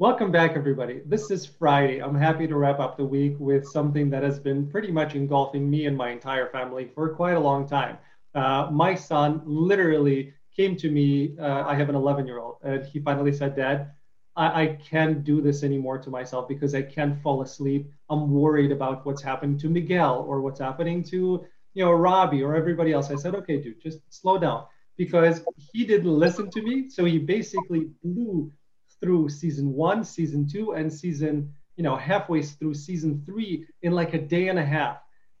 Welcome back, everybody. This is Friday. I'm happy to wrap up the week with something that has been pretty much engulfing me and my entire family for quite a long time. Uh, my son literally came to me. Uh, I have an 11 year old, and he finally said, Dad, I, I can't do this anymore to myself because I can't fall asleep. I'm worried about what's happening to Miguel or what's happening to you know Robbie or everybody else. I said, okay, dude, just slow down because he didn't listen to me. So he basically blew through season one, season two, and season, you know, halfway through season three in like a day and a half.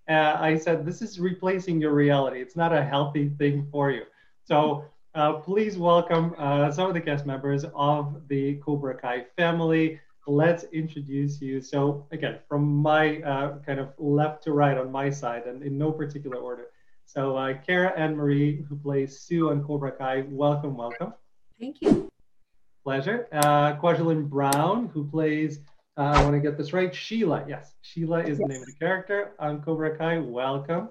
Uh, I said, this is replacing your reality. It's not a healthy thing for you. So uh, please welcome uh, some of the cast members of the Cobra Kai family. Let's introduce you. So again, from my uh, kind of left to right on my side, and in no particular order. So uh, Kara Ann Marie, who plays Sue on Cobra Kai, welcome, welcome. Thank you. Pleasure. Uh, Kwajalein Brown, who plays, uh, I want to get this right, Sheila. Yes, Sheila is yes. the name of the character on Cobra Kai. Welcome.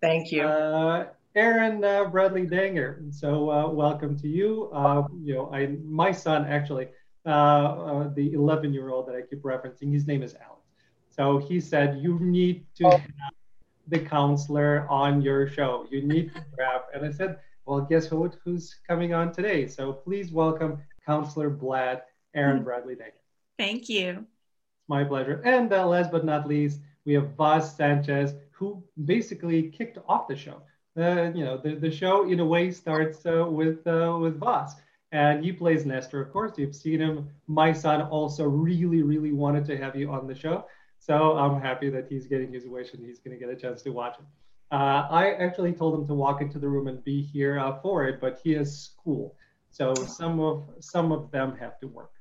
Thank you. Uh, Erin uh, Bradley Dangar. So uh, welcome to you. Uh, you know, I my son actually, uh, uh, the 11 year old that I keep referencing, his name is Alex. So he said you need to have the counselor on your show. You need to grab. And I said, well, guess who, who's coming on today? So please welcome Counselor Blatt, Erin mm-hmm. Bradley Dangar. Thank you. It's my pleasure. And uh, last but not least, we have Vas Sanchez, who basically kicked off the show. Uh, you know, the, the show in a way starts uh, with uh, with Vas, and he plays Nestor. Of course, you've seen him. My son also really, really wanted to have you on the show, so I'm happy that he's getting his wish and he's going to get a chance to watch it. Uh, I actually told him to walk into the room and be here uh, for it, but he has school, so some of some of them have to work.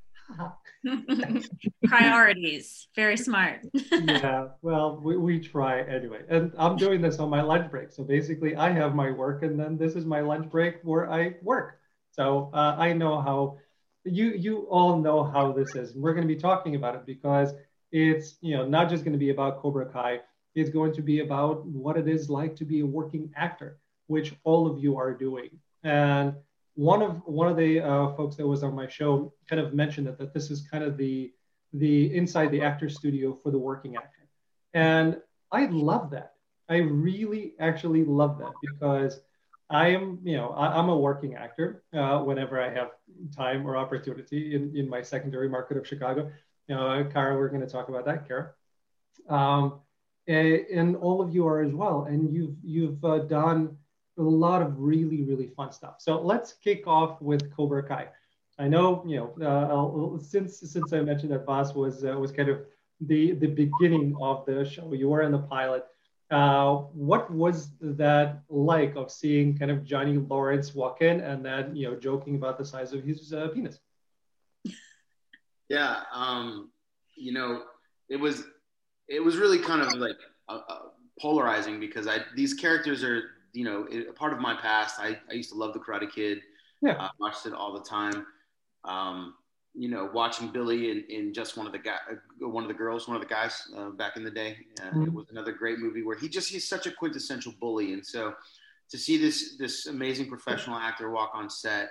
Priorities. Very smart. yeah, well, we, we try anyway. And I'm doing this on my lunch break. So basically, I have my work, and then this is my lunch break where I work. So uh, I know how you you all know how this is. And we're going to be talking about it because it's you know not just going to be about Cobra Kai. It's going to be about what it is like to be a working actor, which all of you are doing. And one of one of the uh, folks that was on my show kind of mentioned that, that this is kind of the the inside the actor studio for the working actor. And i love that. I really actually love that because i am you know I, am a working actor uh, whenever i have time or opportunity in, in my secondary market of chicago. You know kara we're going to talk about that kara. Um, and, and, all of you are as well. And you've you've uh, done a lot of really, really fun stuff. So let's kick off with Cobra Kai. I know, you know, uh, since since I mentioned that Vas was uh, was kind of the the beginning of the show. You were in the pilot. Uh, what was that like of seeing kind of Johnny Lawrence walk in and then you know joking about the size of his uh, penis? Yeah, um, you know, it was it was really kind of like uh, uh, polarizing because I these characters are you know, a part of my past. I, I used to love the Karate Kid. Yeah, uh, watched it all the time. Um, you know, watching Billy and, in just one of the guy, uh, one of the girls, one of the guys uh, back in the day. Uh, mm-hmm. It was another great movie where he just he's such a quintessential bully, and so to see this this amazing professional actor walk on set,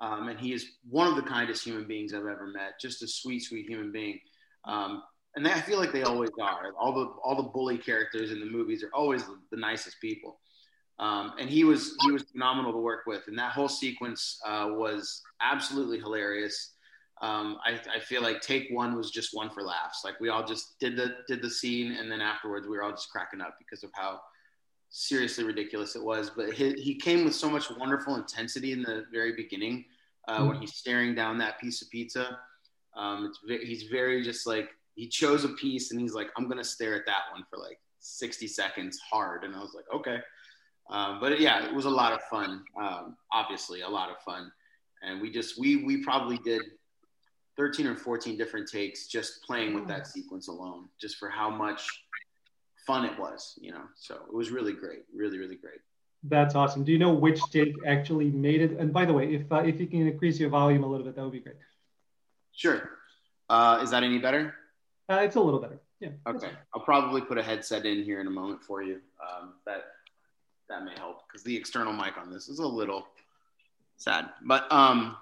um, and he is one of the kindest human beings I've ever met. Just a sweet, sweet human being. Um, and they, I feel like they always are. All the all the bully characters in the movies are always the, the nicest people. Um, and he was he was phenomenal to work with, and that whole sequence uh, was absolutely hilarious. Um, I, I, feel like take one was just one for laughs. Like we all just did the did the scene, and then afterwards we were all just cracking up because of how seriously ridiculous it was. But he, he came with so much wonderful intensity in the very beginning uh, mm-hmm. when he's staring down that piece of pizza. Um, he's very just like he chose a piece, and he's like, I'm gonna stare at that one for like 60 seconds hard, and I was like, okay. Um, but yeah, it was a lot of fun. Um, obviously, a lot of fun, and we just we we probably did 13 or 14 different takes just playing with that sequence alone, just for how much fun it was, you know. So it was really great, really really great. That's awesome. Do you know which take actually made it? And by the way, if uh, if you can increase your volume a little bit, that would be great. Sure. Uh, is that any better? Uh, it's a little better. Yeah. Okay. I'll probably put a headset in here in a moment for you. Um, that that may help because the external mic on this is a little sad. But um,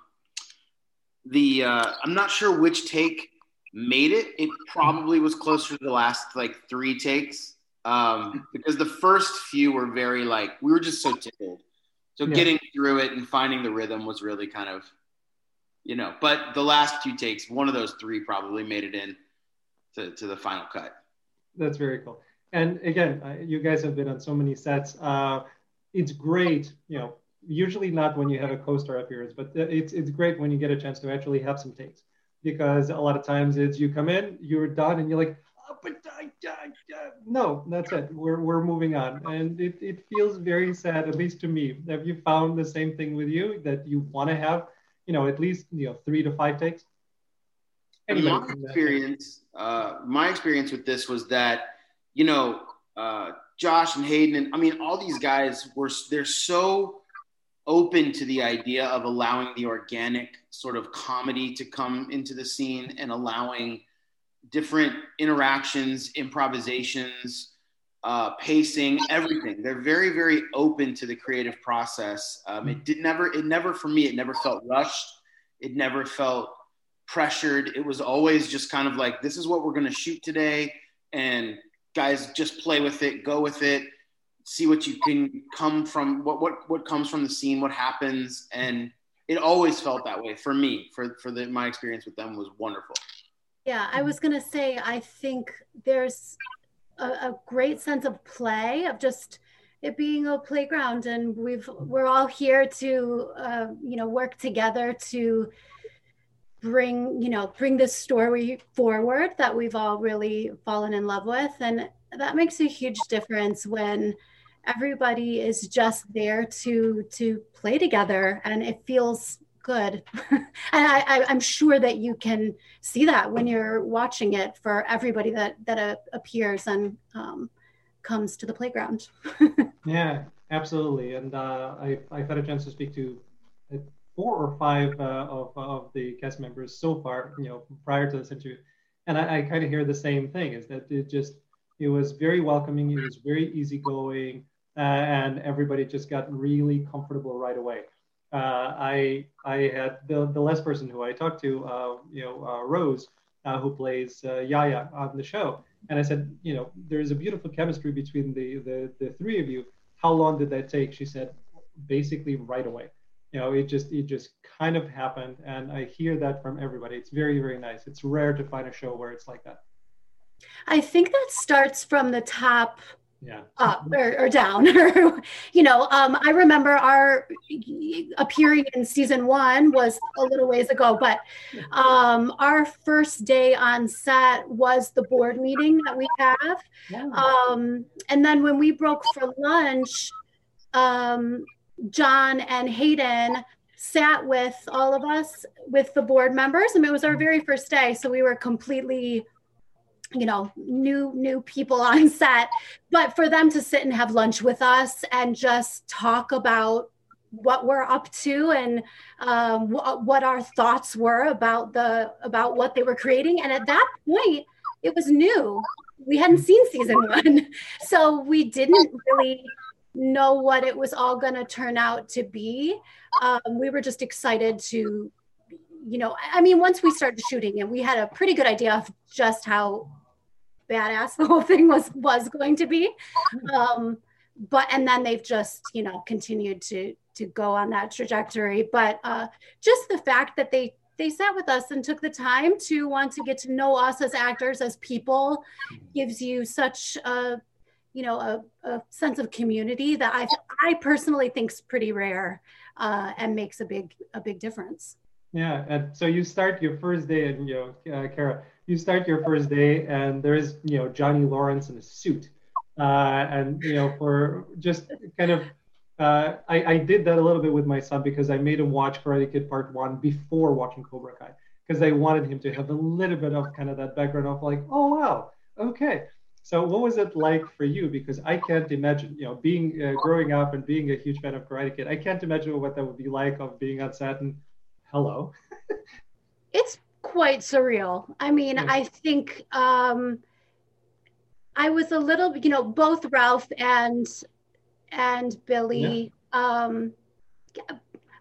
the uh, I'm not sure which take made it. It probably was closer to the last like three takes um, because the first few were very like we were just so tickled. So Yeah. getting through it and finding the rhythm was really kind of, you know. But the last two takes, one of those three probably made it in to, to the final cut. That's very cool. And again, uh, you guys have been on so many sets. Uh, it's great, you know, usually not when you have a co-star appearance, but uh, it's it's great when you get a chance to actually have some takes because a lot of times it's you come in, you're done, and you're like, oh, but I, I, I. no, that's it. We're we're moving on, and it it feels very sad, at least to me. Have you found the same thing with you that you want to have, you know, at least you know three to five takes? Anybody my experience, uh, my experience with this was that, you know, uh, Josh and Hayden, and I mean, all these guys were, they're so open to the idea of allowing the organic sort of comedy to come into the scene and allowing different interactions, improvisations, uh, pacing, everything. They're very, very open to the creative process. Um, it did never, it never, for me, it never felt rushed. It never felt pressured. It was always just kind of like, this is what we're going to shoot today. And guys, just play with it, go with it, see what you can come from, what, what, what comes from the scene, what happens. And it always felt that way for me, for, for the, my experience with them was wonderful. Yeah, I was going to say, I think there's a, a great sense of play, of just it being a playground, and we've we're all here to uh, you know work together to bring you know bring this story forward that we've all really fallen in love with, and that makes a huge difference when everybody is just there to to play together, and it feels good. and I, I'm sure that you can see that when you're watching it for everybody that that uh, appears and um, comes to the playground. Yeah, absolutely. And uh, I, I've had a chance to speak to four or five uh, of, of the cast members so far, you know, prior to this interview. And I, I kind of hear the same thing is that it just, it was very welcoming. It was very easygoing. Uh, and everybody just got really comfortable right away. Uh, I, I had the, the last person who I talked to, uh, you know, uh, Rose, uh, who plays Yaya on the show. And I said, you know, there's a beautiful chemistry between the, the, the three of you. How long did that take? She said, basically right away. You know, it just it just kind of happened, and I hear that from everybody. It's very very nice. It's rare to find a show where it's like that. I think that starts from the top Yeah. up or, or down you know um, i remember our appearing in season one was a little ways ago but um, our first day on set was the board meeting that we have Yeah. um, and then when we broke for lunch um, john and hayden sat with all of us with the board members and it was our very first day so we were completely you know new new people on set. But for them to sit and have lunch with us and just talk about what we're up to and um, wh- what our thoughts were about the about what they were creating and at that point it was new. We hadn't seen season one. So we didn't really know what it was all going to turn out to be. Um, we were just excited to you know i mean once we started shooting and we had a pretty good idea of just how badass the whole thing was was going to be. Um but and then they've just you know continued to to go on that trajectory. But uh just the fact that they they sat with us and took the time to want to get to know us as actors as people gives you such a you know a, a sense of community that i i personally think's pretty rare uh and makes a big a big difference Yeah, and so you start your first day, and you know, uh, Kara, you start your first day, and there is you know Johnny Lawrence in a suit, uh, and you know for just kind of, uh, I, I did that a little bit with my son because I made him watch Karate Kid Part One before watching Cobra Kai because I wanted him to have a little bit of kind of that background of like, oh wow, okay. So what was it like for you? Because I can't imagine, you know, being uh, growing up and being a huge fan of Karate Kid, I can't imagine what that would be like of being on set and hello. it's quite surreal. I mean, Yeah. I think um, I was a little, you know, both Ralph and and Billy. Um,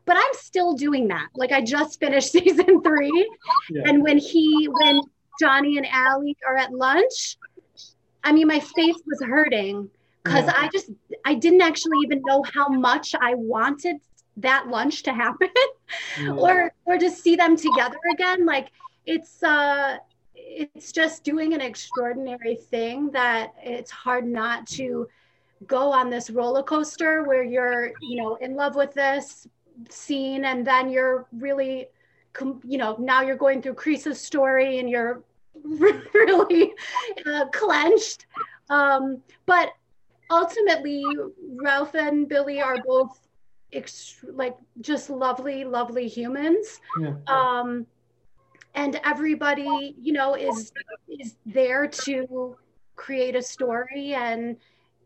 but I'm still doing that. Like I just finished season three. Yeah. And when he, when Johnny and Ali are at lunch, I mean, my face was hurting because yeah. I just, I didn't actually even know how much I wanted that lunch to happen yeah. or, or to see them together again. Like it's, uh, it's just doing an extraordinary thing that it's hard not to go on this roller coaster where you're you know in love with this scene and then you're really you know now you're going through Kreese's story and you're really uh, clenched. Um, but ultimately ralph and billy are both ext- like just lovely lovely humans. Yeah. um, and everybody you know is is there to create a story. And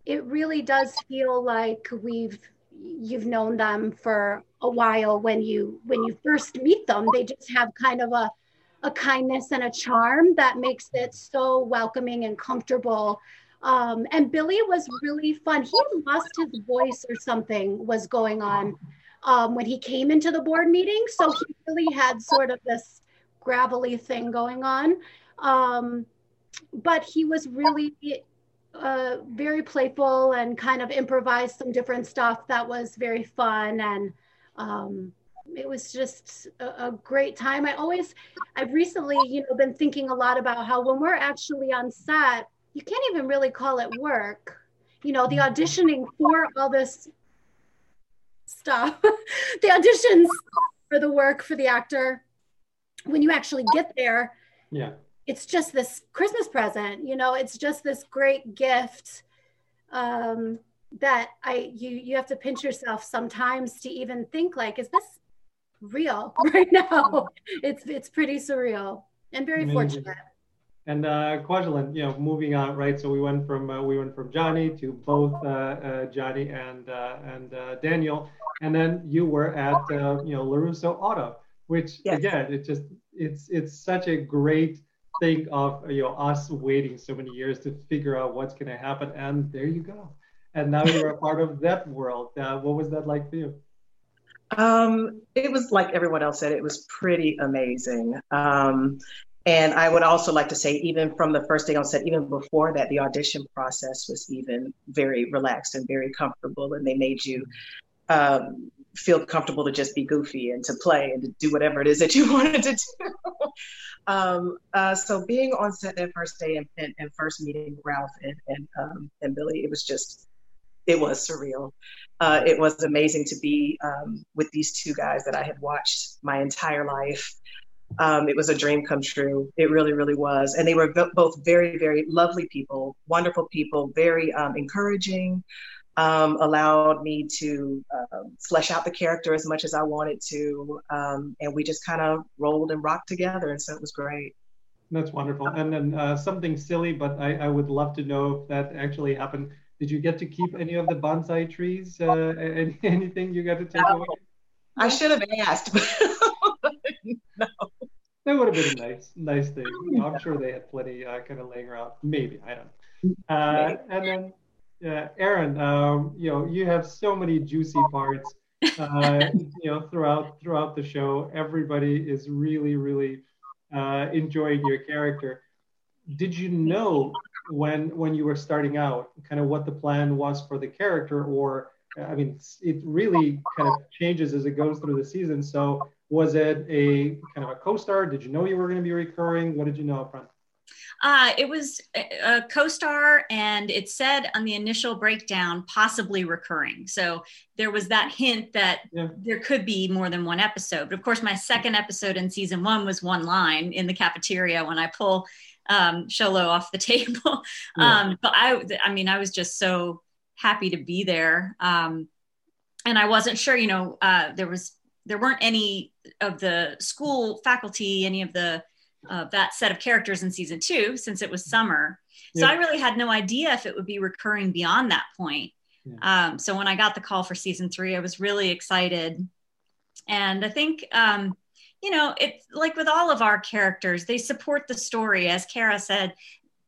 it really does feel like we've you've known them for a while when you when you first meet them. They just have kind of a a kindness and a charm that makes it so welcoming and comfortable um, and billy was really fun he lost his voice or something was going on um, when he came into the board meeting so he really had sort of this gravelly thing going on. Um, but he was really uh, very playful and kind of improvised some different stuff that was very fun. And um, it was just a, a, great time. I always, I've recently, you know, been thinking a lot about how when we're actually on set, you can't even really call it work. You know, the auditioning for all this stuff, the auditions for the work for the actor when you actually get there, yeah, it's just this Christmas present. You know, it's just this great gift um, that I you you have to pinch yourself sometimes to even think like, is this real right now? It's it's pretty surreal and very Amazing. fortunate. And uh, Kwajalein, you know, moving on, right? So we went from uh, we went from Johnny to both uh, uh, Johnny and uh, and uh, Daniel, and then you were at uh, you know LaRusso Auto which yes. again it just it's it's such a great thing of you know us waiting so many years to figure out what's going to happen and there you go and now you're a part of that world uh, what was that like for you um, it was like everyone else said it was pretty amazing um, and I would also like to say, even from the first day on set, even before that, the audition process was even very relaxed and very comfortable. And they made you um, feel comfortable to just be goofy and to play and to do whatever it is that you wanted to do. um, uh, so being on set that first day and, and, and first meeting Ralph and and, um, and Billy, it was just it was surreal. Uh, it was amazing to be um, with these two guys that I had watched my entire life. Um, it was a dream come true. It really, really was. And they were both very, very lovely people, wonderful people, very um, encouraging um, allowed me to uh, flesh out the character as much as I wanted to. Um, and we just kind of rolled and rocked together. And so it was great. That's wonderful. And then uh, something silly, but I, I, would love to know if that actually happened. Did you get to keep any of the bonsai trees? Uh, any, anything you got to take no. away? I should have asked. no. That would have been a nice, nice thing. I'm sure they had plenty uh, kind of laying around. Maybe I don't. Uh, and then yeah, Erin, um, you know, you have so many juicy parts, uh, you know, throughout throughout the show. Everybody is really, really uh, enjoying your character. Did you know when when you were starting out, kind of what the plan was for the character, or I mean, it really kind of changes as it goes through the season. So, was it a kind of a co-star? Did you know you were going to be recurring? What did you know up front? Uh, it was a co-star, and it said on the initial breakdown, possibly recurring. So there was that hint that yeah. there could be more than one episode. But of course, my second episode in season one was one line in the cafeteria when I pull um, Xolo off the table. Yeah. Um, but I, I mean, I was just so happy to be there, um, and I wasn't sure. You know, uh, there was there weren't any of the school faculty, any of the uh, that set of characters in season two since it was summer. So yeah. I really had no idea if it would be recurring beyond that point. Yeah. Um, so when I got the call for season three, I was really excited. And I think, um, you know, it's like with all of our characters, they support the story. As Kara said,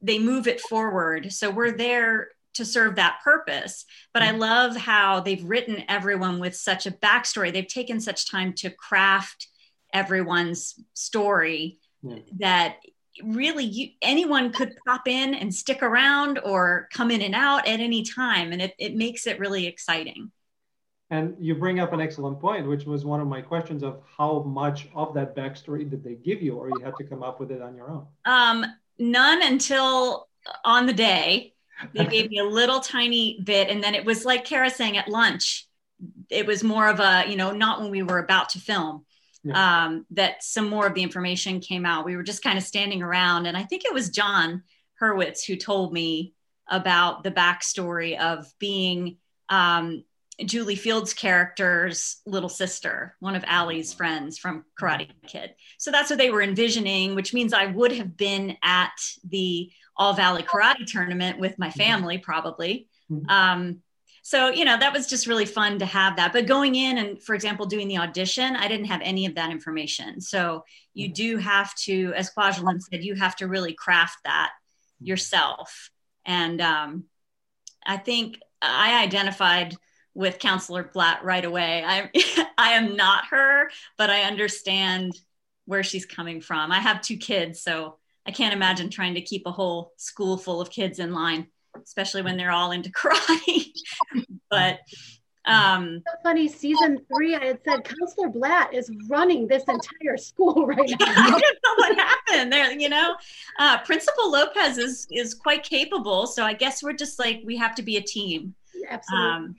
they move it forward. So we're there to serve that purpose. But I love how they've written everyone with such a backstory. They've taken such time to craft everyone's story yeah. that really you, anyone could pop in and stick around or come in and out at any time. And it, it makes it really exciting. And you bring up an excellent point, which was one of my questions of how much of that backstory did they give you, or you had to come up with it on your own? Um, none until on the day. They gave me a little tiny bit, and then it was like Kara saying at lunch. It was more of a, you know, not when we were about to film. Yeah. Um, that some more of the information came out. We were just kind of standing around, and I think it was Jon Hurwitz who told me about the backstory of being um, Juli Fields' character's little sister, one of Ali's mm-hmm. friends from mm-hmm. Karate Kid. So that's what they were envisioning, which means I would have been at the All Valley Karate tournament with my mm-hmm. family, probably. Um, so, you know, that was just really fun to have that. But going in and, for example, doing the audition, I didn't have any of that information. So you do have to, as Kwajalein said, you have to really craft that yourself. And um, I think I identified with Counselor Blatt right away. I I am not her, but I understand where she's coming from. I have two kids, so I can't imagine trying to keep a whole school full of kids in line, especially when they're all into karate. but um so funny season three i had said counselor blatt is running this entire school right now i don't know what happened there you know uh, principal lopez is is quite capable so i guess we're just like we have to be a team absolutely um,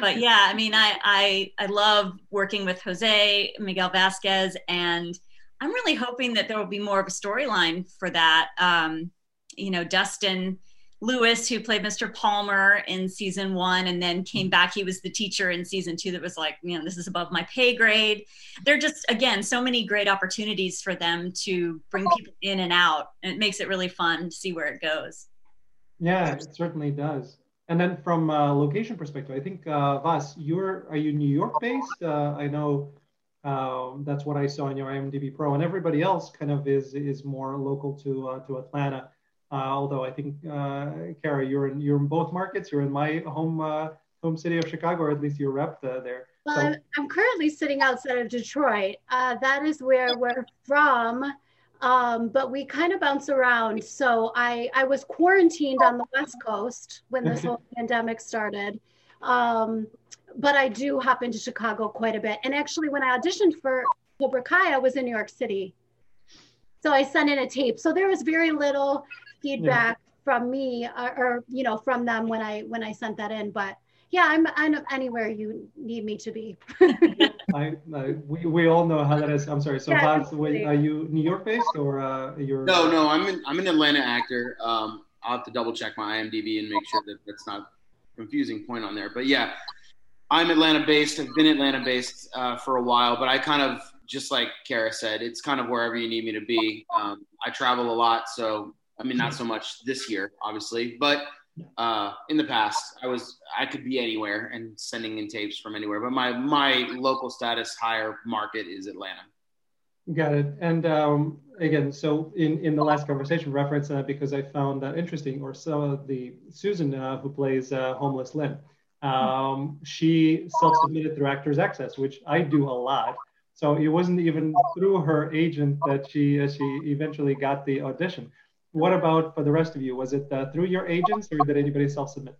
but yeah, I mean, I, I I love working with Jose Miguel Vasquez, and I'm really hoping that there will be more of a storyline for that. Um, you know, Dustin Lewis, who played Mr. Palmer in season one, and then came back. He was the teacher in season two. That was like, you know, this is above my pay grade. They're just again so many great opportunities for them to bring people in and out, and it makes it really fun to see where it goes. Yeah, it certainly does. And then from a location perspective, I think uh, Vas, you're are you New York based? Uh, I know um, that's what I saw in your IMDb Pro, and everybody else kind of is is more local to uh, to Atlanta. Uh, although I think uh, Kara, you're in you're in both markets. You're in my home uh, home city of Chicago, or at least you're rep there. Well, so, I'm, I'm currently sitting outside of Detroit. that is where we're from um, but we kind of bounce around. So I, I was quarantined on the West Coast when this whole pandemic started. Um, but I do hop into Chicago quite a bit. And actually, when I auditioned for Cobra Kai, I was in New York City. So I sent in a tape. So there was very little feedback yeah. from me or, uh, or, you know, from them when I when I sent that in. But yeah, I'm, I'm anywhere you need me to be. I, I, we, we all know how that is. I'm sorry. So, yeah, are you New York based or uh, you're? No, no. I'm an I'm an Atlanta actor. Um, I'll have to double check my IMDb and make sure that that's not confusing point on there. But yeah, I'm Atlanta based. I've been Atlanta based uh, for a while, but I kind of just like Kara said, it's kind of wherever you need me to be. Um, I travel a lot, so I mean, not so much this year, obviously, but uh, in the past, I was I could be anywhere and sending in tapes from anywhere, but my my local status higher market is Atlanta. Got it. And um, again, so in, in the last conversation, reference that because I found that interesting, or of the Susan uh, who plays uh, homeless Lynn, um, she self-submitted through Actors Access, which I do a lot. So it wasn't even through her agent that she uh, she eventually got the audition. What about for the rest of you? Was it uh, through your agents or did anybody self submit?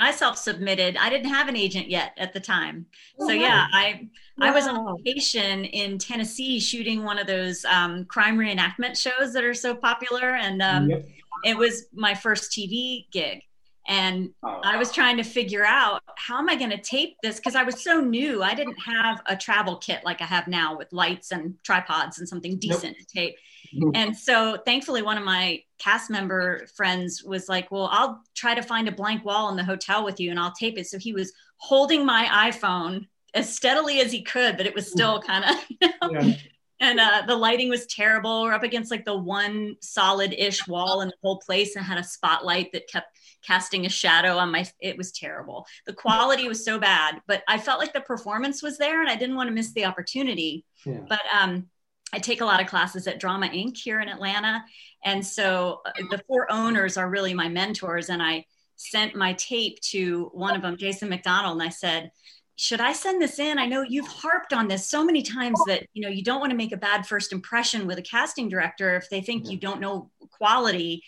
I self-submitted. I didn't have an agent yet at the time. Oh, so yeah, I wow. I was on vacation in Tennessee shooting one of those um, crime reenactment shows that are so popular, and um, yep. it was my first TV gig. And oh, I was trying to figure out how am I going to tape this because I was so new. I didn't have a travel kit like I have now with lights and tripods and something decent nope. to tape. and so thankfully one of my cast member friends was like well i'll try to find a blank wall in the hotel with you and i'll tape it. So he was holding my iphone as steadily as he could but it was still kind of you know, yeah. and uh, the lighting was terrible. We're up against like the one solid-ish wall in the whole place and had a spotlight that kept casting a shadow on my it was terrible. The quality was so bad but i felt like the performance was there and i didn't want to miss the opportunity. Yeah. but um I take a lot of classes at Drama Inc. here in Atlanta. And so uh, the four owners are really my mentors. And I sent my tape to one of them, Jason McDonald, and I said, should I send this in? I know you've harped on this so many times that you know you don't want to make a bad first impression with a casting director if they think you don't know quality.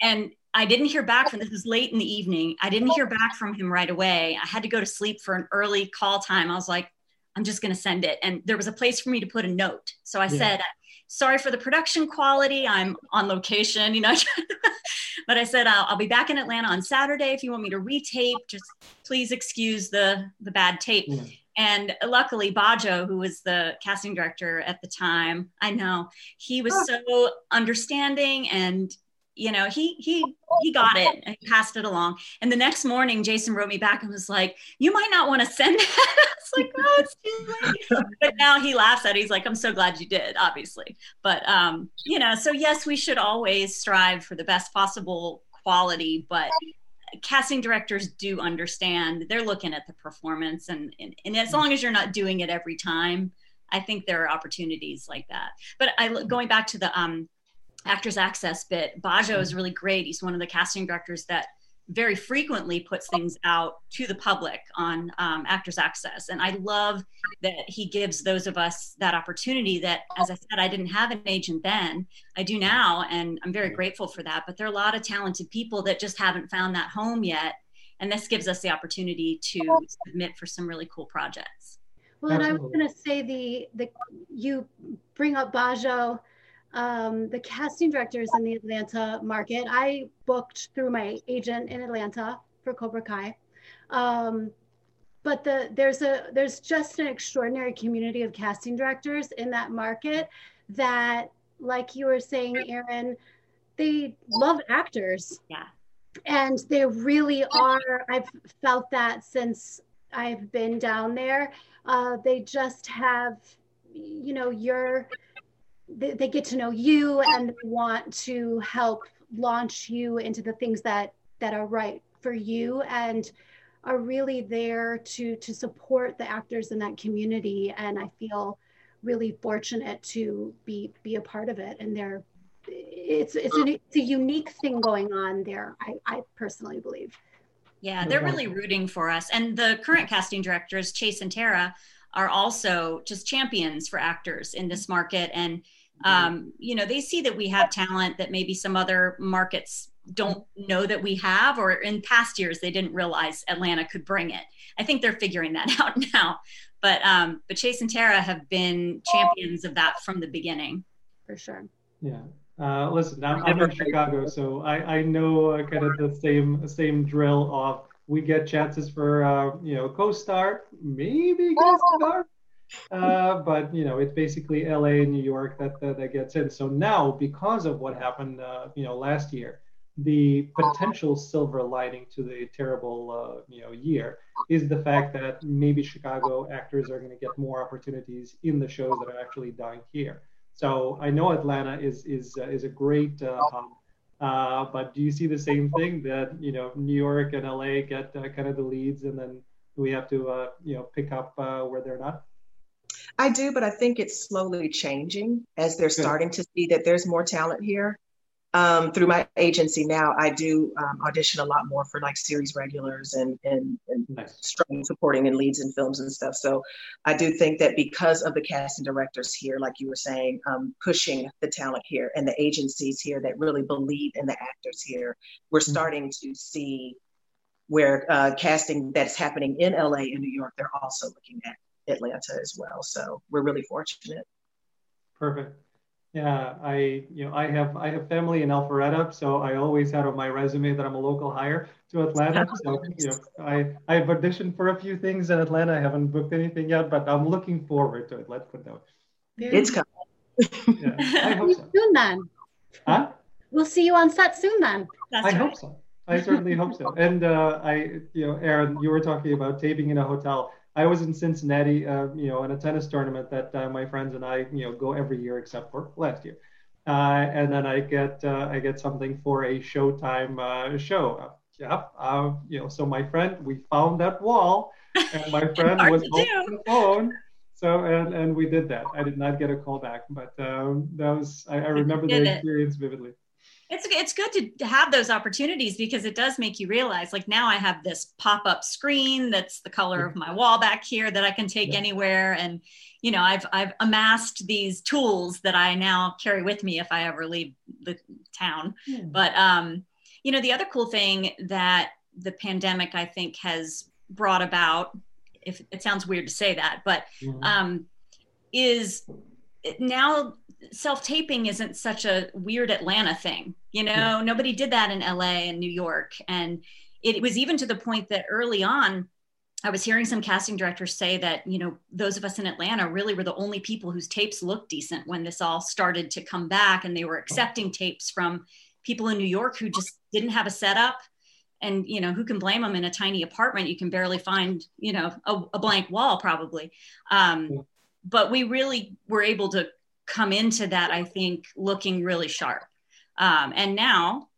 And I didn't hear back from this was late in the evening. I didn't hear back from him right away. I had to go to sleep for an early call time. I was like, I'm just going to send it. And there was a place for me to put a note. So I yeah. said, sorry for the production quality. I'm on location, you know. but I said I'll, I'll, be back in Atlanta on Saturday if you want me to retape. Just please excuse the the bad tape. Yeah. And luckily, Bajo, who was the casting director at the time, I know he was so understanding and you know he he he got it and passed it along. And the next morning jason wrote me back and was like you might not want to send that. It's like oh it's too late. But now he laughs at it. He's like i'm so glad you did obviously. But um you know so yes we should always strive for the best possible quality but casting directors do understand they're looking at the performance and, and and as long as you're not doing it every time i think there are opportunities like that. But i going back to the um actors access bit. Bajo is really great. He's one of the casting directors that very frequently puts things out to the public on um, actors access. And i love that he gives those of us that opportunity that as i said i didn't have an agent then. I do now and i'm very grateful for that. But there are a lot of talented people that just haven't found that home yet. And this gives us the opportunity to submit for some really cool projects. Well and i was going to say the the you bring up bajo um, the casting directors in the Atlanta market. I booked through my agent in Atlanta for Cobra Kai. Um, but the there's a there's just an extraordinary community of casting directors in that market that, like you were saying, Erin, they love actors. Yeah. And they really are. I've felt that since I've been down there. Uh, they just have, you know, your they, get to know you and want to help launch you into the things that that are right for you and are really there to to support the actors in that community. And i feel really fortunate to be be a part of it. And they're it's it's a, it's a unique thing going on there i i personally believe. Yeah they're really rooting for us. And the current casting directors chase and tara are also just champions for actors in this market. And um, you know they see that we have talent that maybe some other markets don't know that we have or in past years they didn't realize atlanta could bring it. I think they're figuring that out now. But um but chase and tara have been champions of that from the beginning. For sure. Yeah. Uh, listen i'm, I'm in chicago so i i know uh, kind of the same same drill of we get chances for uh, you know co-star maybe co-star uh, but you know, it's basically LA and New York that, that, that gets in. So now, because of what happened, uh, you know, last year, the potential silver lining to the terrible, uh, you know, year is the fact that maybe Chicago actors are going to get more opportunities in the shows that are actually done here. So I know Atlanta is is uh, is a great uh, hub. Uh, but do you see the same thing that you know New York and LA get kind of the leads, and then we have to you know pick up where they're not? I do, but I think it's slowly changing as they're starting to see that there's more talent here. Um, through my agency now, I do um, audition a lot more for like series regulars and and, and nice. strong supporting and leads in films and stuff. So I do think that because of the casting directors here, like you were saying, um, pushing the talent here and the agencies here that really believe in the actors here, we're mm-hmm. starting to see where uh, casting that's happening in LA and New York, they're also looking at Atlanta as well. So we're really fortunate. Perfect. Yeah, I you know I have I have family in Alpharetta, so I always had on my resume that I'm a local hire to Atlanta. So you know I I've auditioned for a few things in Atlanta. I haven't booked anything yet, but I'm looking forward to it. Let's put that. It's coming. yeah, I hope so. Soon then. Huh? We'll see you on set soon then. That's I right. hope so. I certainly hope so. And uh, I, you know, Erin, you were talking about taping in a hotel. I was in Cincinnati, uh, you know, in a tennis tournament that uh, my friends and I, you know, go every year except for last year. Uh, and then I get uh, I get something for a Showtime uh, show. Uh, yeah, you know, so my friend, we found that wall, and my friend was on the phone. So and and we did that. I did not get a call back, but um, that was I, I remember the experience vividly. It's it's good to have those opportunities because it does make you realize like now i have this pop-up screen that's the color of my wall back here that i can take yeah. anywhere and you know i've i've amassed these tools that i now carry with me if i ever leave the town yeah. but um you know the other cool thing that the pandemic i think has brought about if it sounds weird to say that but mm-hmm. um is now self taping isn't such a weird Atlanta thing. You know, yeah. nobody did that in LA and New York. And it was even to the point that early on, I was hearing some casting directors say that, you know, those of us in Atlanta really were the only people whose tapes looked decent when this all started to come back. And they were accepting tapes from people in New York who just didn't have a setup. And, you know, who can blame them in a tiny apartment? You can barely find, you know, a, a blank wall probably. Um, but we really were able to come into that, I think, looking really sharp. Um, and now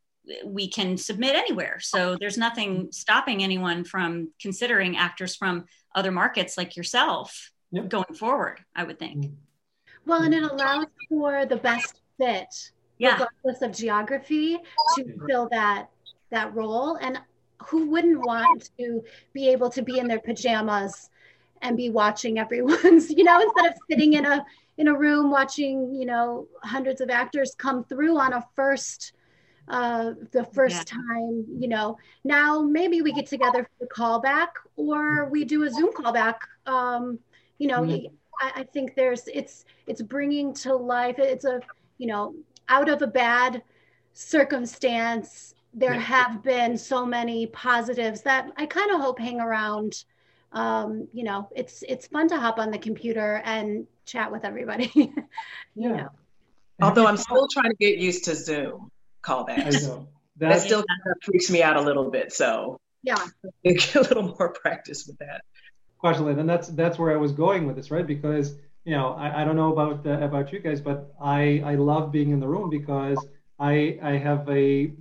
we can submit anywhere. So there's nothing stopping anyone from considering actors from other markets like yourself yep. going forward, I would think. Well, and it allows for the best fit, yeah. regardless of geography, to fill that that role. And who wouldn't want to be able to be in their pajamas and be watching everyone's, you know, instead of sitting in a in a room watching, you know, hundreds of actors come through on a first uh, the first yeah. time, you know. Now maybe we get together for the callback or we do a Zoom callback. Um, you know, mm-hmm. I, I think there's it's it's bringing to life. It's a you know out of a bad circumstance. There yeah. have been so many positives that I kind of hope hang around um, you know, it's it's fun to hop on the computer and chat with everybody. you yeah. know. Although I'm still trying to get used to Zoom callbacks. That, that still kind of freaks me out a little bit. So yeah, get a little more practice with that. Question, and that's that's where I was going with this, right? Because you know, I, I don't know about uh, about you guys, but I I love being in the room because I I have a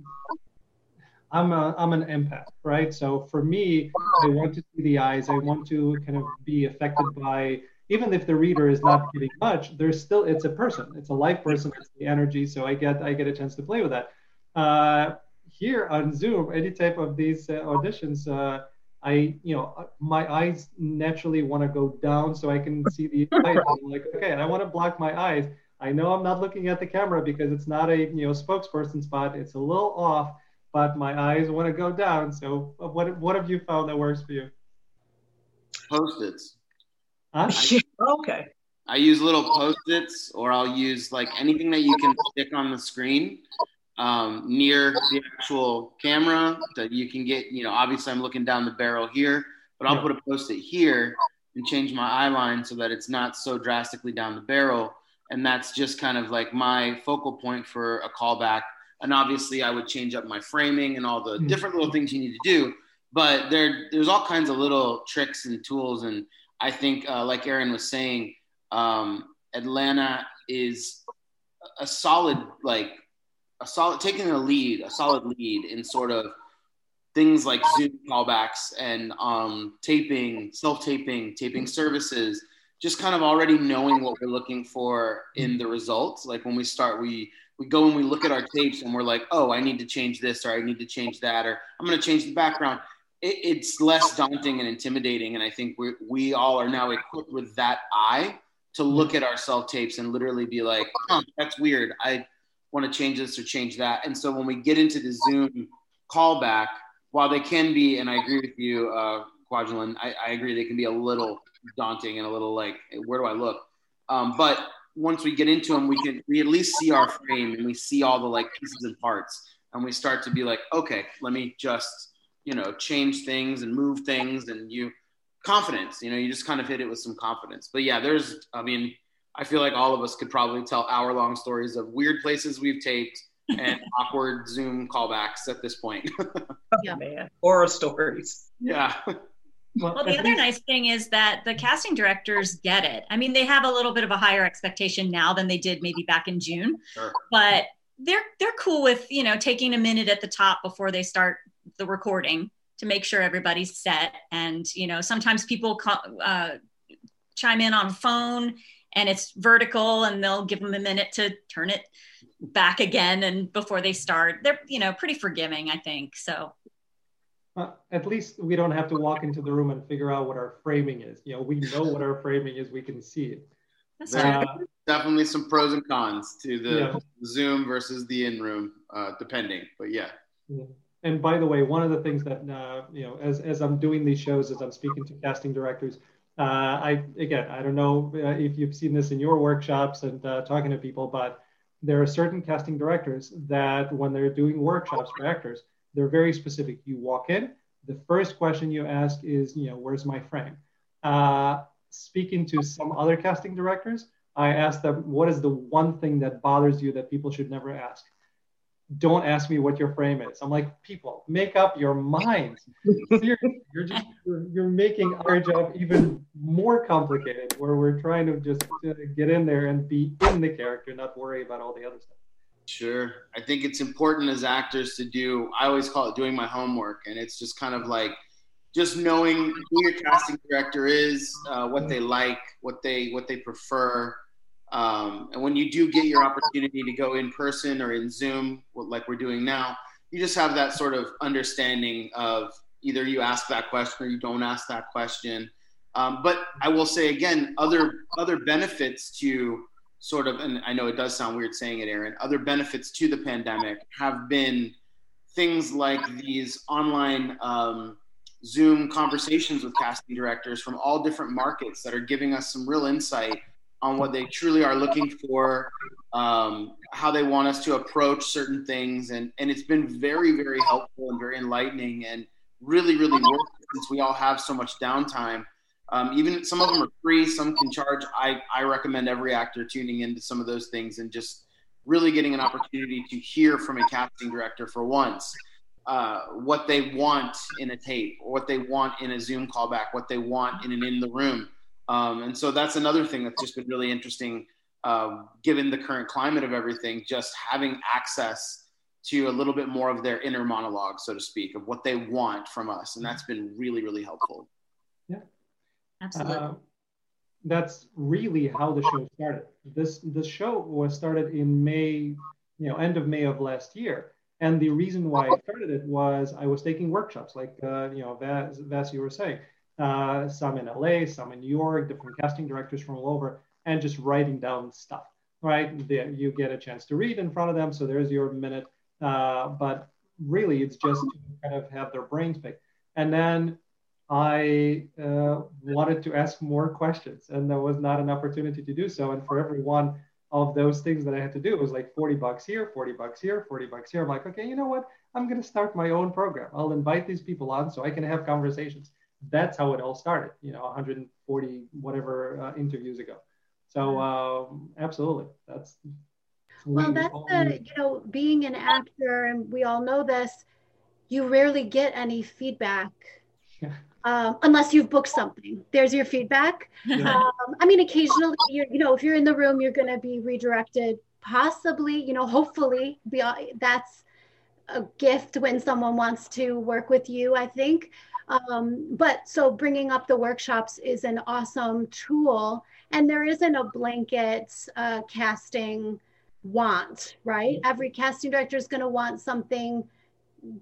I'm a, I'm an empath, right? So for me, I want to see the eyes. I want to kind of be affected by, even if the reader is not getting much, there's still it's a person, it's a live person, it's the energy. So I get I get a chance to play with that. Uh, here on Zoom, any type of these uh, auditions, uh, I you know my eyes naturally want to go down so I can see the. I'm like okay, and I want to block my eyes. I know I'm not looking at the camera because it's not a you know spokesperson spot. It's a little off but my eyes want to go down. So what what have you found that works for you? Post-its. Huh? I, okay. I use little post-its, or I'll use like anything that you can stick on the screen um, near the actual camera that you can get. You know, obviously I'm looking down the barrel here, but I'll yeah. put a post-it here and change my eye line so that it's not so drastically down the barrel. And that's just kind of like my focal point for a callback and obviously I would change up my framing and all the hmm. different little things you need to do. But there, there's all kinds of little tricks and tools, and I think, uh, like Erin was saying, um, Atlanta is a solid, like a solid, taking a lead, a solid lead in sort of things like Zoom callbacks and um, taping, self-taping, taping services. Just kind of already knowing what we're looking for in the results. Like when we start, we we go and we look at our tapes and we're like, oh, I need to change this or I need to change that or I'm going to change the background. It, it's less daunting and intimidating. And I think we we all are now equipped with that eye to look at our self tapes and literally be like, huh, that's weird. I want to change this or change that. And so when we get into the Zoom callback, while they can be, and I agree with you, uh, I, I agree they can be a little daunting and a little like, where do I look? Um, but once we get into them, we can we at least see our frame and we see all the like pieces and parts, and we start to be like, okay, let me just you know change things and move things, and you confidence. You know, you just kind of hit it with some confidence. But yeah, there's, I mean, I feel like all of us could probably tell hour long stories of weird places we've taped and awkward Zoom callbacks at this point. Oh, yeah, man, horror stories. Yeah. Well, the other nice thing is that the casting directors get it. I mean, they have a little bit of a higher expectation now than they did maybe back in June, sure. but they're they're cool with you know taking a minute at the top before they start the recording to make sure everybody's set. And you know, sometimes people uh, chime in on phone and it's vertical and they'll give them a minute to turn it back again and before they start. They're you know pretty forgiving i think. So uh, at least we don't have to walk into the room and figure out what our framing is. You know we know what our framing is. We can see it. That's uh, definitely some pros and cons to the yeah. zoom versus the in room uh, depending but yeah. yeah and by the way, one of the things that uh, you know, as as I'm doing these shows, as I'm speaking to casting directors, uh, I again, I don't know uh, if you've seen this in your workshops and uh, talking to people, but there are certain casting directors that when they're doing workshops for actors, they're very specific. You walk in, the first question you ask is, you know, where's my frame? Uh, speaking to some other casting directors, I ask them, what is the one thing that bothers you that people should never ask? Don't ask me what your frame is. I'm like, people, make up your minds. Seriously, you're just you're, you're, making our job even more complicated. Where we're trying to just uh, get in there and be in the character, not worry about all the other stuff. Sure, I think it's important as actors to do. I always call it doing my homework, and it's just kind of like just knowing who your casting director is, uh, what they like, what they what they prefer um, and when you do get your opportunity to go in person or in Zoom, like we're doing now, you just have that sort of understanding of either you ask that question or you don't ask that question. Um, but I will say again, other other benefits to sort of, and I know it does sound weird saying it, Aaron. Other benefits to the pandemic have been things like these online um, Zoom conversations with casting directors from all different markets that are giving us some real insight on what they truly are looking for, um, how they want us to approach certain things, and and it's been very very helpful and very enlightening and really really worth since we all have so much downtime. Um, even some of them are free, some can charge. I I recommend every actor tuning into some of those things and just really getting an opportunity to hear from a casting director for once. Uh, what they want in a tape, or what they want in a Zoom callback, what they want in an in the room. Um, and so that's another thing that's just been really interesting, uh, given the current climate of everything, just having access to a little bit more of their inner monologue, so to speak, of what they want from us. And that's been really, really helpful. Yeah. Absolutely. Uh, that's really how the show started. This the show was started in May, you know, end of May of last year. And the reason why I started it was I was taking workshops, like uh, you know, Vas, Vas, you were saying uh, some in LA, some in New York, different casting directors from all over, and just writing down stuff, right? you get a chance to read in front of them, so there's your minute. Uh, but really, it's just to kind of have their brains pick. And then I uh, wanted to ask more questions, and there was not an opportunity to do so. And for every one of those things that I had to do, it was like 40 bucks here, 40 bucks here, 40 bucks here. I'm like, okay, you know what? I'm going to start my own program. I'll invite these people on so I can have conversations that's how it all started, you know, 140 whatever uh, interviews ago. So um, absolutely, that's. Well, that's the, you know, being an actor, and we all know this, you rarely get any feedback. Yeah. Um, unless you've booked something. There's your feedback. Yeah. Um, I mean, occasionally, you you know, if you're in the room, you're going to be redirected. Possibly, you know, hopefully, be, that's a gift when someone wants to work with you. I think. Um, but so bringing up the workshops is an awesome tool. And there isn't a blanket uh, casting want, right? Every casting director is going to want something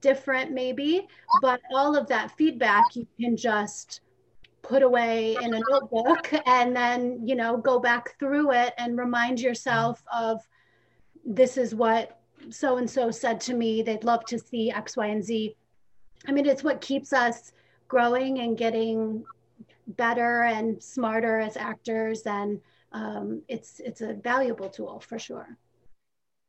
different, maybe, but all of that feedback you can just put away in a notebook and then, you know, go back through it and remind yourself of this is what so and so said to me. They'd love to see X, Y, and Z. I mean, it's what keeps us growing and getting better and smarter as actors and um, it's it's a valuable tool for sure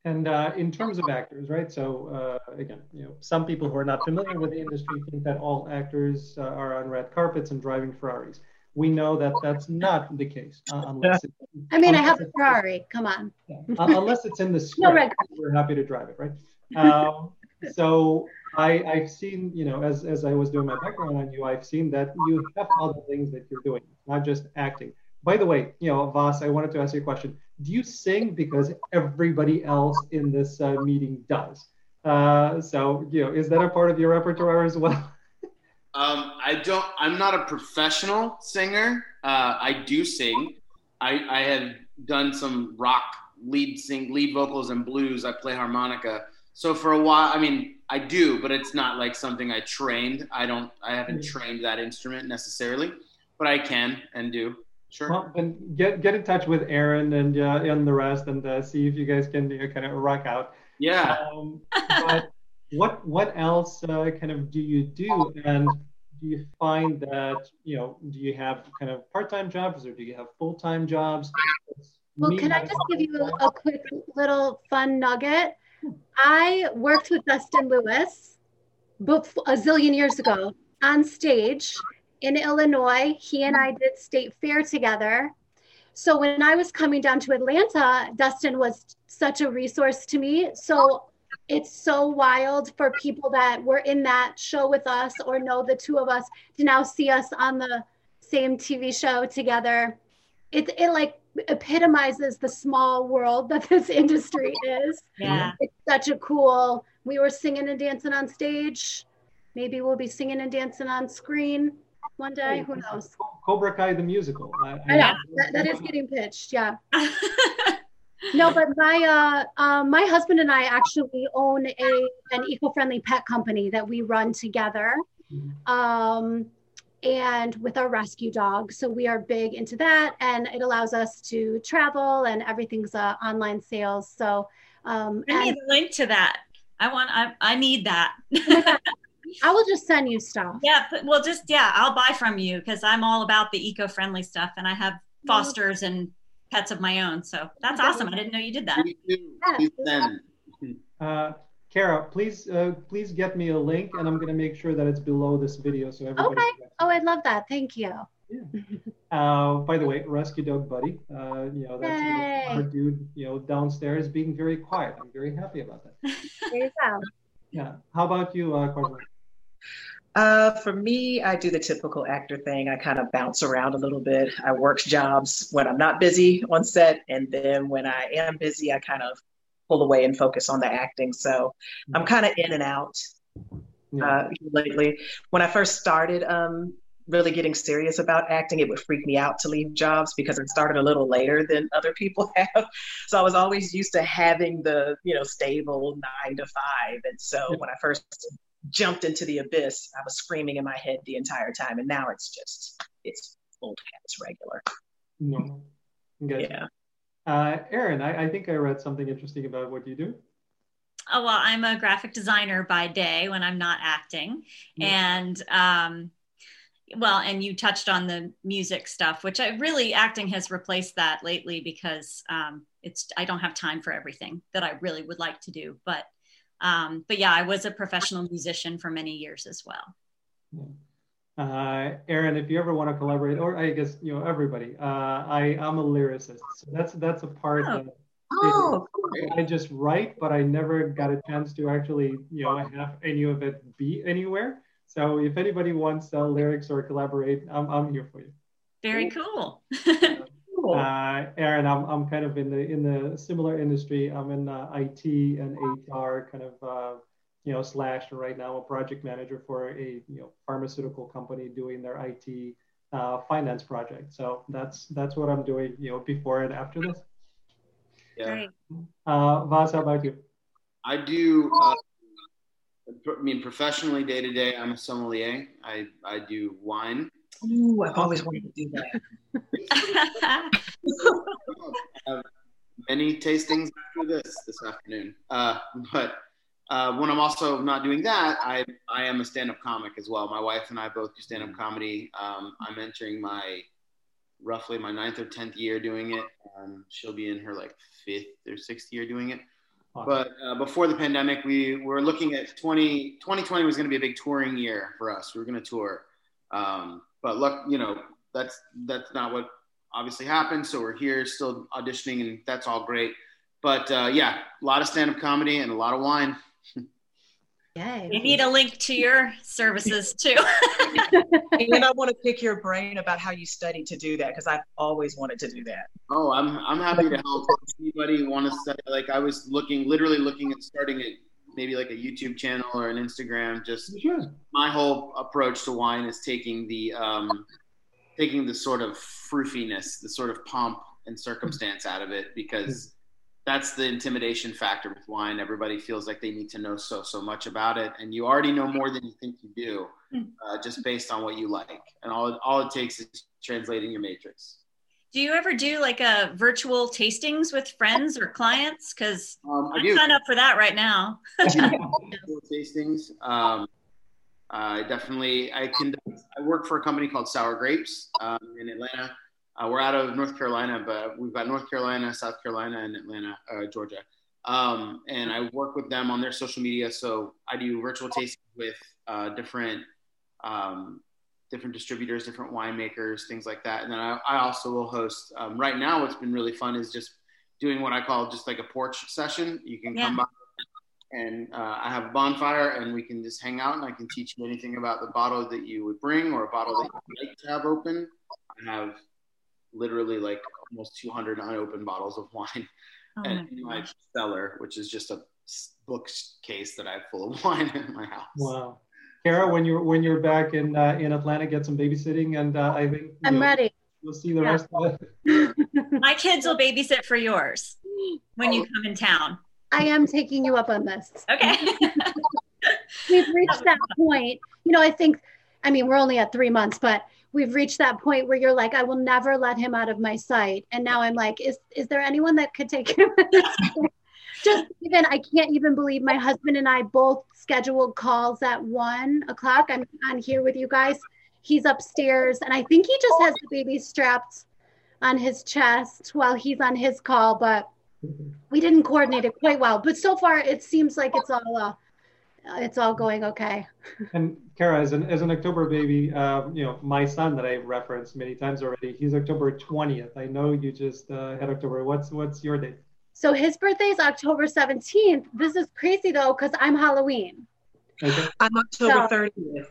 and uh, in terms of actors right so uh, again you know some people who are not familiar with the industry think that all actors uh, are on red carpets and driving ferraris we know that that's not the case uh, unless i mean i have a ferrari come on yeah, unless it's in the script no we're happy to drive it right um, so I, I've seen, you know, as, as I was doing my background on you, I've seen that you have other things that you're doing, not just acting. By the way, you know, Vas, I wanted to ask you a question. Do you sing because everybody else in this uh, meeting does? Uh, so, you know, is that a part of your repertoire as well? Um, I don't. I'm not a professional singer. Uh, I do sing. I, I have done some rock lead sing lead vocals and blues. I play harmonica. So for a while, I mean, I do, but it's not like something I trained. I don't. I haven't mm. trained that instrument necessarily, but I can and do. Sure. Well, then get get in touch with Erin and uh, and the rest, and uh, see if you guys can uh, kind of rock out. Yeah. Um, but what what else uh, kind of do you do, and do you find that you know do you have kind of part time jobs or do you have full time jobs? Well, can I just give you a, a quick little fun nugget? I worked with Dustin Lewis a zillion years ago on stage in Illinois. He and I did state fair together. So when I was coming down to Atlanta, Dustin was such a resource to me. So it's so wild for people that were in that show with us or know the two of us to now see us on the same TV show together. It, it like epitomizes the small world that this industry is. Yeah. It's such a cool, we were singing and dancing on stage. Maybe we'll be singing and dancing on screen one day. Who knows? Cobra Kai the musical. I, I yeah, that, that is getting pitched. Yeah. no, but my uh, uh, my husband and I actually own a an eco-friendly pet company that we run together. Um, and with our rescue dog. So we are big into that, and it allows us to travel, and everything's uh, online sales. So um, I need a link to that. I want. I, I need that. I will just send you stuff. Yeah, but, well, just yeah, I'll buy from you because I'm all about the eco-friendly stuff, and I have fosters and pets of my own. So that's awesome. I didn't know you did that. Yeah. Uh, Kara, please, uh, please get me a link, and I'm going to make sure that it's below this video so everybody. Okay. Oh, I'd love that. Thank you. Yeah. Uh, by the way, Rescue Dog Buddy, uh, you know that's Yay. our dude, you know, downstairs being very quiet. I'm very happy about that. There you go. Yeah. How about you, uh, uh, for me, I do the typical actor thing. I kind of bounce around a little bit. I work jobs when I'm not busy on set, and then when I am busy, I kind of pull away and focus on the acting. So I'm kind of in and out uh, lately. When I first started um, really getting serious about acting, it would freak me out to leave jobs because I started a little later than other people have. So I was always used to having the you know stable nine to five, and so yeah. when I first jumped into the abyss, I was screaming in my head the entire time, and now it's just it's old hats regular. No, good. Yeah. Uh, Erin, I, I think I read something interesting about what you do. Oh well, I'm a graphic designer by day when I'm not acting, and um, well, and you touched on the music stuff, which I really acting has replaced that lately because um, it's I don't have time for everything that I really would like to do, but um, but yeah, I was a professional musician for many years as well. Yeah. Uh, Erin, if you ever want to collaborate, or I guess you know everybody, uh, I am a lyricist, so that's that's a part oh. that oh, I just write, but I never got a chance to actually you know have any of it be anywhere. So if anybody wants uh, lyrics or collaborate, I'm I'm here for you. Very cool. uh, Erin, I'm, I'm kind of in the in the similar industry. I'm in uh, IT and HR kind of uh, you know slash right now a project manager for a you know pharmaceutical company doing their IT uh, finance project. So that's that's what I'm doing you know before and after this. Yeah. Uh, Vas, how about you? I do. Uh, I mean, professionally, day to day, I'm a sommelier. I, I do wine Ooh, I've always wanted to do that. many tastings after this this afternoon. Uh, but uh, when I'm also not doing that, I, I am a stand-up comic as well. My wife and I both do stand-up comedy. Um, I'm entering my roughly my ninth or tenth year doing it. Um, she'll be in her like fifth or sixth year doing it. But uh, before the pandemic, we were looking at 20, 2020 was going to be a big touring year for us. We were going to tour. Um, but look, you know, that's that's not what obviously happened. So we're here still auditioning, and that's all great. But uh, yeah, a lot of stand-up comedy and a lot of wine. Yay. We need a link to your services too. and I want to pick your brain about how you study to do that because I've always wanted to do that. Oh, I'm I'm happy to help anybody want to study. Like I was looking, literally looking at starting it maybe like a YouTube channel or an Instagram. Just sure. my whole approach to wine is taking the um, taking the sort of froofiness, the sort of pomp and circumstance out of it because that's the intimidation factor with wine. Everybody feels like they need to know so so much about it, and you already know more than you think you do, hmm. uh, just based on what you like. And all all it takes is translating your matrix. Do you ever do like a virtual tastings with friends or clients? Because um, I sign up for that right now. tastings. Um, I definitely I can. I work for a company called Sour Grapes um, in Atlanta uh, we're out of North Carolina, but we've got North Carolina, South Carolina, and Atlanta, uh, Georgia. Um, and I work with them on their social media. So I do virtual tastings with uh, different um, different distributors, different winemakers, things like that. And then I, I also will host. Um, right now, what's been really fun is just doing what I call just like a porch session. You can yeah. come by and uh, I have a bonfire, and we can just hang out, and I can teach you anything about the bottle that you would bring or a bottle that you like to have open. I have literally like almost 200 unopened bottles of wine oh and my, my cellar, which is just a bookcase that I have full of wine in my house. Wow. Kara, when you're when you're back in uh, in Atlanta, get some babysitting, and uh, I think I'm know, ready. We'll see the yeah. rest of it. my kids will babysit for yours when you come in town. I am taking you up on this. Okay. We've reached that point. You know, I think, I mean, we're only at three months, but we've reached that point where you're like, I will never let him out of my sight. And now I'm like, is is there anyone that could take him? Even I can't even believe my husband and I both scheduled calls at one o'clock. I'm on here with you guys. He's upstairs, and I think he just has the baby strapped on his chest while he's on his call, but we didn't coordinate it quite well. But so far, it seems like it's all uh, it's all going okay. and Kara, as an as an October baby, um, you know, my son that I've referenced many times already, he's October 20th. I know you just uh, had October. What's what's your date? So his birthday is October 17th. This is crazy though, because I'm Halloween. Okay. I'm October so, 30th.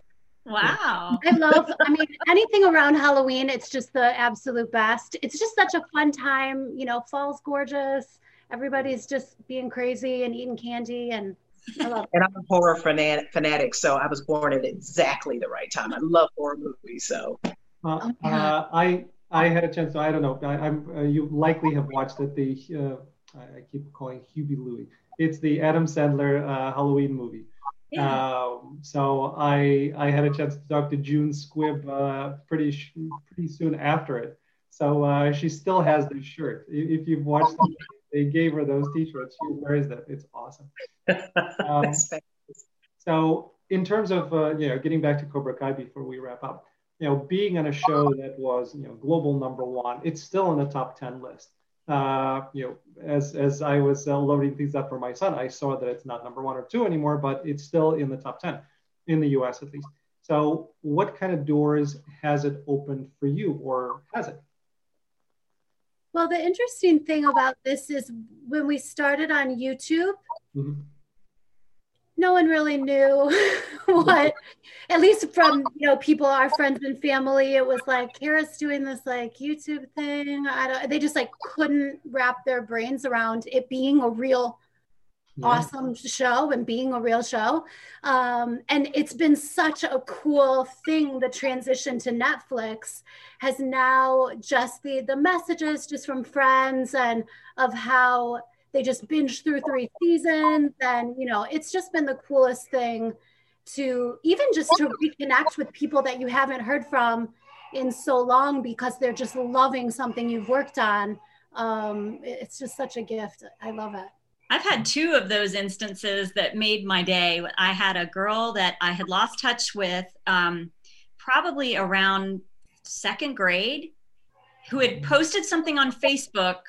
Wow. I love, I mean, anything around Halloween, it's just the absolute best. It's just such a fun time. You know, fall's gorgeous. Everybody's just being crazy and eating candy and I love. and I'm a horror fanatic, fanatic, so I was born at exactly the right time. I love horror movies, so. Uh, uh, I I had a chance. So I don't know. I, am uh, you likely have watched it. The uh, I keep calling Huey Louie. It's the Adam Sandler uh, Halloween movie. Yeah. Um, so I I had a chance to talk to June Squibb uh, pretty pretty soon after it. So she still has the shirt. If you've watched it, they gave her those t-shirts. She wears them. It's awesome. Um, so in terms of uh, you know getting back to Cobra Kai before we wrap up, you know being on a show that was you know global number one, it's still in the top ten list. Uh, you know, as as I was uh, loading things up for my son, I saw that it's not number one or two anymore, but it's still in the top ten in the U.S. at least. So, what kind of doors has it opened for you, or has it? Well, the interesting thing about this is when we started on YouTube, mm-hmm. No one really knew what, at least from you know people, our friends and family. It was like Kara's doing this like YouTube thing. I don't. They just like couldn't wrap their brains around it being a real yeah. awesome show and being a real show. Um, and it's been such a cool thing. The transition to Netflix has now just the the messages just from friends and of how they just binge through three seasons. And you know, it's just been the coolest thing to even just to reconnect with people that you haven't heard from in so long because they're just loving something you've worked on. Um, it's just such a gift. I love it. I've had two of those instances that made my day. I had a girl that I had lost touch with um, probably around second grade who had posted something on Facebook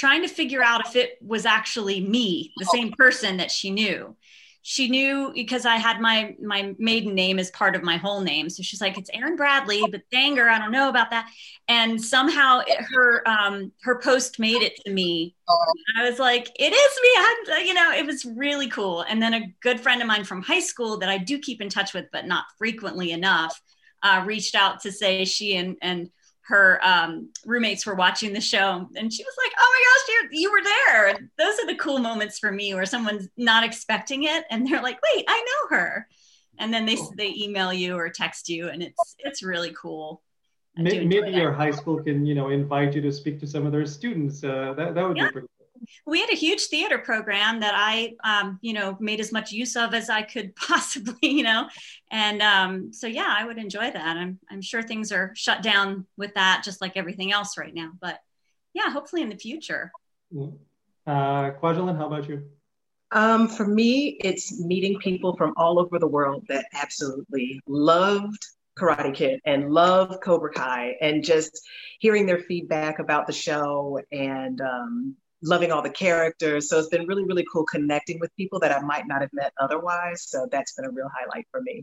trying to figure out if it was actually me, the same person that she knew she knew because I had my my maiden name as part of my whole name. So she's like, "It's Erin Bradley," but Dangar, I don't know about that. And somehow it, her um, her post made it to me. I was like, "It is me!" I'm, you know, it was really cool. And then a good friend of mine from high school that I do keep in touch with, but not frequently enough, uh, reached out to say she and and her um, roommates were watching the show and she was like oh my gosh you were there and those are the cool moments for me where someone's not expecting it and they're like wait i know her and then they they email you or text you and it's it's really cool maybe, maybe your high school can you know invite you to speak to some of their students. Uh, that that would yeah. be pretty we had a huge theater program that I, um, you know, made as much use of as I could possibly, you know, and um, so yeah, I would enjoy that. I'm, I'm sure things are shut down with that, just like everything else right now. But yeah, hopefully in the future. Uh, Kwajalein, how about you? Um, for me, it's meeting people from all over the world that absolutely loved Karate Kid and love Cobra Kai and just hearing their feedback about the show and um, loving all the characters. So it's been really, really cool connecting with people that I might not have met otherwise. So that's been a real highlight for me.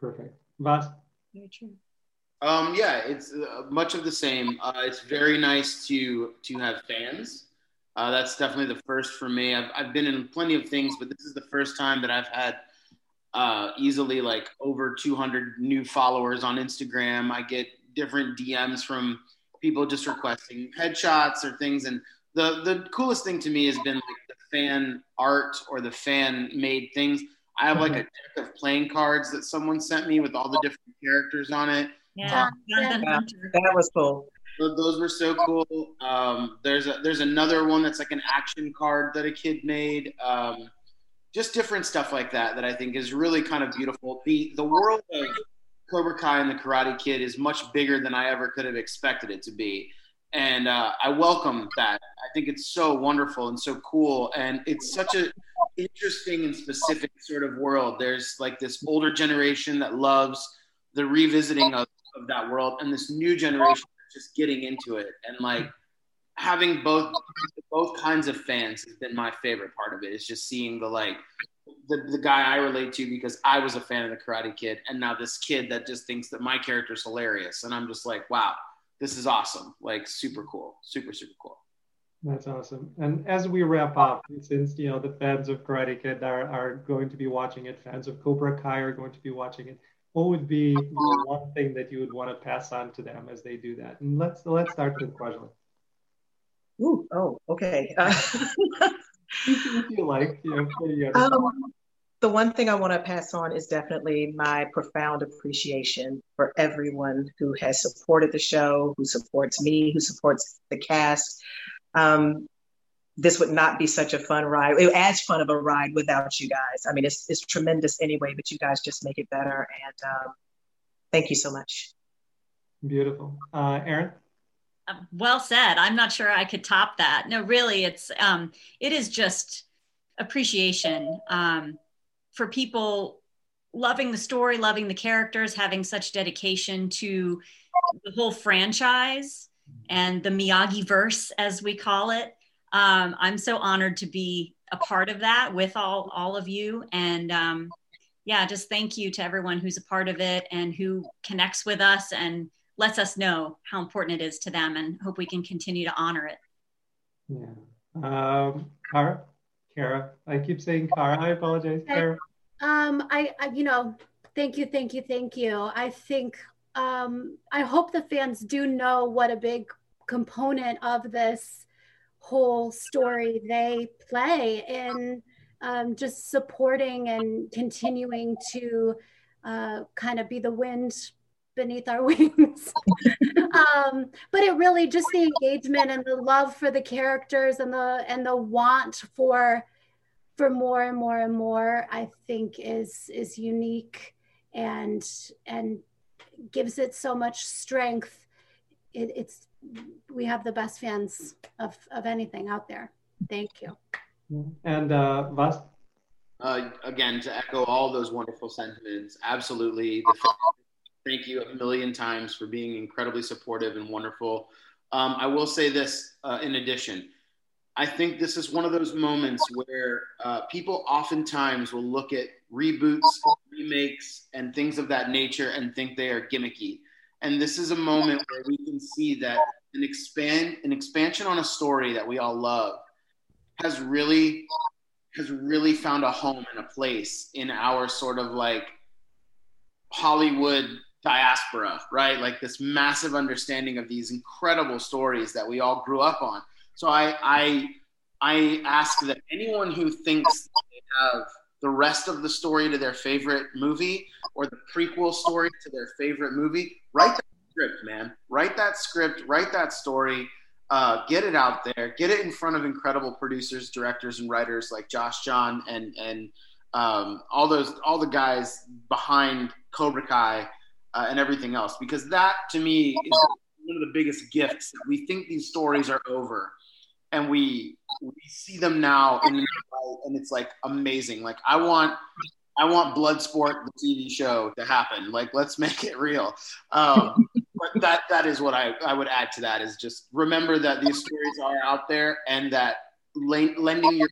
Perfect. Vas? Very true. Um, yeah, it's uh, much of the same. Uh, it's very nice to to have fans. Uh, that's definitely the first for me. I've, I've been in plenty of things, but this is the first time that I've had uh, easily like over 200 new followers on Instagram. I get different DMs from people just requesting headshots or things, and the the coolest thing to me has been like the fan art or the fan made things. I have like a deck of playing cards that someone sent me with all the different characters on it. Yeah, um, yeah. that was cool. Those were so cool. Um, there's a, there's another one that's like an action card that a kid made. Um, just different stuff like that that I think is really kind of beautiful. The the world of Cobra Kai and the Karate Kid is much bigger than I ever could have expected it to be and uh, I welcome that. I think it's so wonderful and so cool, and it's such a interesting and specific sort of world. There's like this older generation that loves the revisiting of, of that world, and this new generation just getting into it, and like having both both kinds of fans has been my favorite part of it. Is just seeing the like the, the guy I relate to because I was a fan of the Karate Kid, and now this kid that just thinks that my character's hilarious, and I'm just like, wow this is awesome. Like super cool, super super cool. That's awesome. And as we wrap up, since you know the fans of Karate Kid are, are going to be watching it, fans of Cobra Kai are going to be watching it. What would be the one thing that you would want to pass on to them as they do that? And let's let's start with Kwajalein. Ooh, oh, okay. Uh, if you like, you know, um, the one thing I want to pass on is definitely my profound appreciation for everyone who has supported the show, who supports me, who supports the cast. Um, this would not be such a fun ride, it, as fun of a ride without you guys. I mean, it's, it's tremendous anyway, but you guys just make it better. And um, thank you so much. Beautiful. Uh, Erin? Um, well said. I'm not sure I could top that. No, really, it's um, it is just appreciation. Um, for people loving the story, loving the characters, having such dedication to the whole franchise and the Miyagi verse, as we call it. Um, I'm so honored to be a part of that with all all of you, and um, yeah, just thank you to everyone who's a part of it and who connects with us and lets us know how important it is to them, and hope we can continue to honor it. Yeah, um. Kara. I keep saying Kara. I apologize, Kara. Um, I, I, you know, thank you, thank you, thank you. I think, um, I hope the fans do know what a big component of this whole story they play in um, just supporting and continuing to uh, kind of be the wind beneath our wings. um, but it really just the engagement and the love for the characters and the and the want for for more and more and more i think is is unique and and gives it so much strength it, it's we have the best fans of of anything out there thank you and uh Vas? Uh, again to echo all those wonderful sentiments absolutely thank you a million times for being incredibly supportive and wonderful um, i will say this uh, in addition I think this is one of those moments where uh, people oftentimes will look at reboots, remakes, and things of that nature and think they are gimmicky. And this is a moment where we can see that an expand an expansion on a story that we all love has really has really found a home and a place in our sort of like Hollywood diaspora, right? Like this massive understanding of these incredible stories that we all grew up on so I, I, I ask that anyone who thinks they have the rest of the story to their favorite movie or the prequel story to their favorite movie, write that script, man. Write that script. Write that story. Uh, get it out there. Get it in front of incredible producers, directors, and writers like Josh Jon and and um, all those all the guys behind Cobra Kai uh, and everything else. Because that to me is one of the biggest gifts. We think these stories are over, and we we see them now, and, and it's like amazing. Like I want I want Bloodsport, the TV show, to happen. Like, let's make it real. Um, but that that is what I, I would add to that is just remember that these stories are out there and that lending your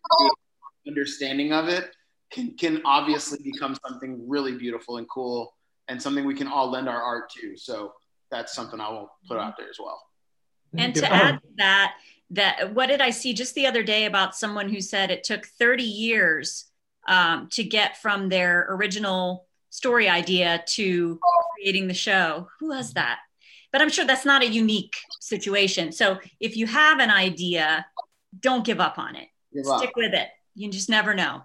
understanding of it can can obviously become something really beautiful and cool and something we can all lend our art to. So that's something I will put out there as well. And to add that, that what did I see just the other day about someone who said it took 30 years um, to get from their original story idea to creating the show. Who has that? But I'm sure that's not a unique situation. So if you have an idea, don't give up on it. Give Stick up. with it. You just never know.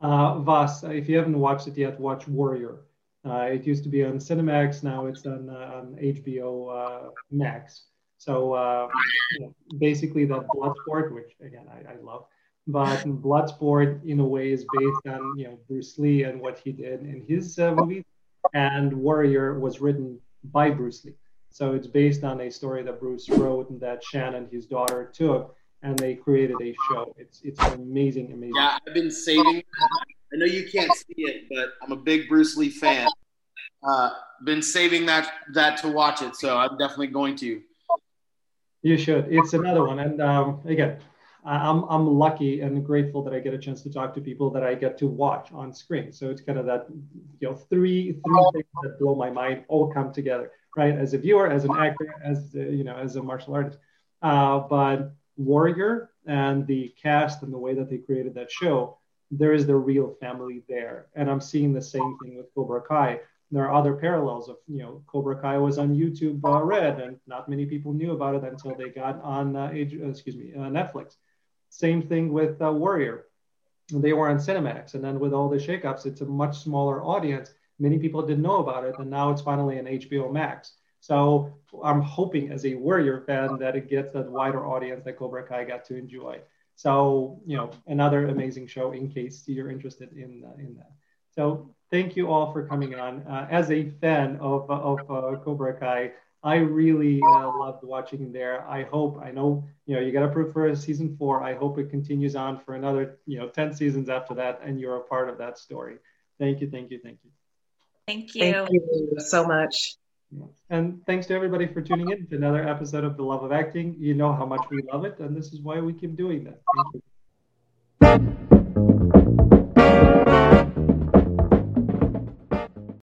Uh, Vas, if you haven't watched it yet, watch Warrior. Uh, it used to be on Cinemax. Now it's on, uh, on HBO uh, Max. So basically, that blood sport, which again I, I love, but Bloodsport in a way is based on you know Bruce Lee and what he did in his uh, movies, and Warrior was written by Bruce Lee. So it's based on a story that Bruce wrote and that Shannon, his daughter, took, and they created a show. It's it's amazing, amazing. Yeah, I've been saving. I know you can't see it, but I'm a big Bruce Lee fan. Uh, been saving that that to watch it, so I'm definitely going to. You should. It's another one, and um, again, I'm, I'm lucky and grateful that I get a chance to talk to people that I get to watch on screen. So it's kind of that, you know, three three things that blow my mind all come together, right? As a viewer, as an actor, as a, you know, as a martial artist. Uh, but Warrior and the cast and the way that they created that show, there is the real family there, and I'm seeing the same thing with Cobra Kai. There are other parallels of, you know, Cobra Kai was on YouTube uh, Red, and not many people knew about it until they got on, uh, uh, excuse me, uh, Netflix. Same thing with uh, Warrior. They were on Cinemax, and then with all the shakeups, it's a much smaller audience. Many people didn't know about it, and now it's finally on HBO Max. So I'm hoping, as a Warrior fan, that it gets that wider audience that Cobra Kai got to enjoy. So you know, another amazing show in case you're interested in uh, in that. So thank you all for coming on. Uh, as a fan of of uh, Cobra Kai, I really uh, loved watching there. I hope I know you know you got approved for a season four. I hope it continues on for another you know ten seasons after that, and you're a part of that story. Thank you, thank you, thank you. Thank you. Thank you so much. And thanks to everybody for tuning in to another episode of The Love of Acting. You know how much we love it, and this is why we keep doing you.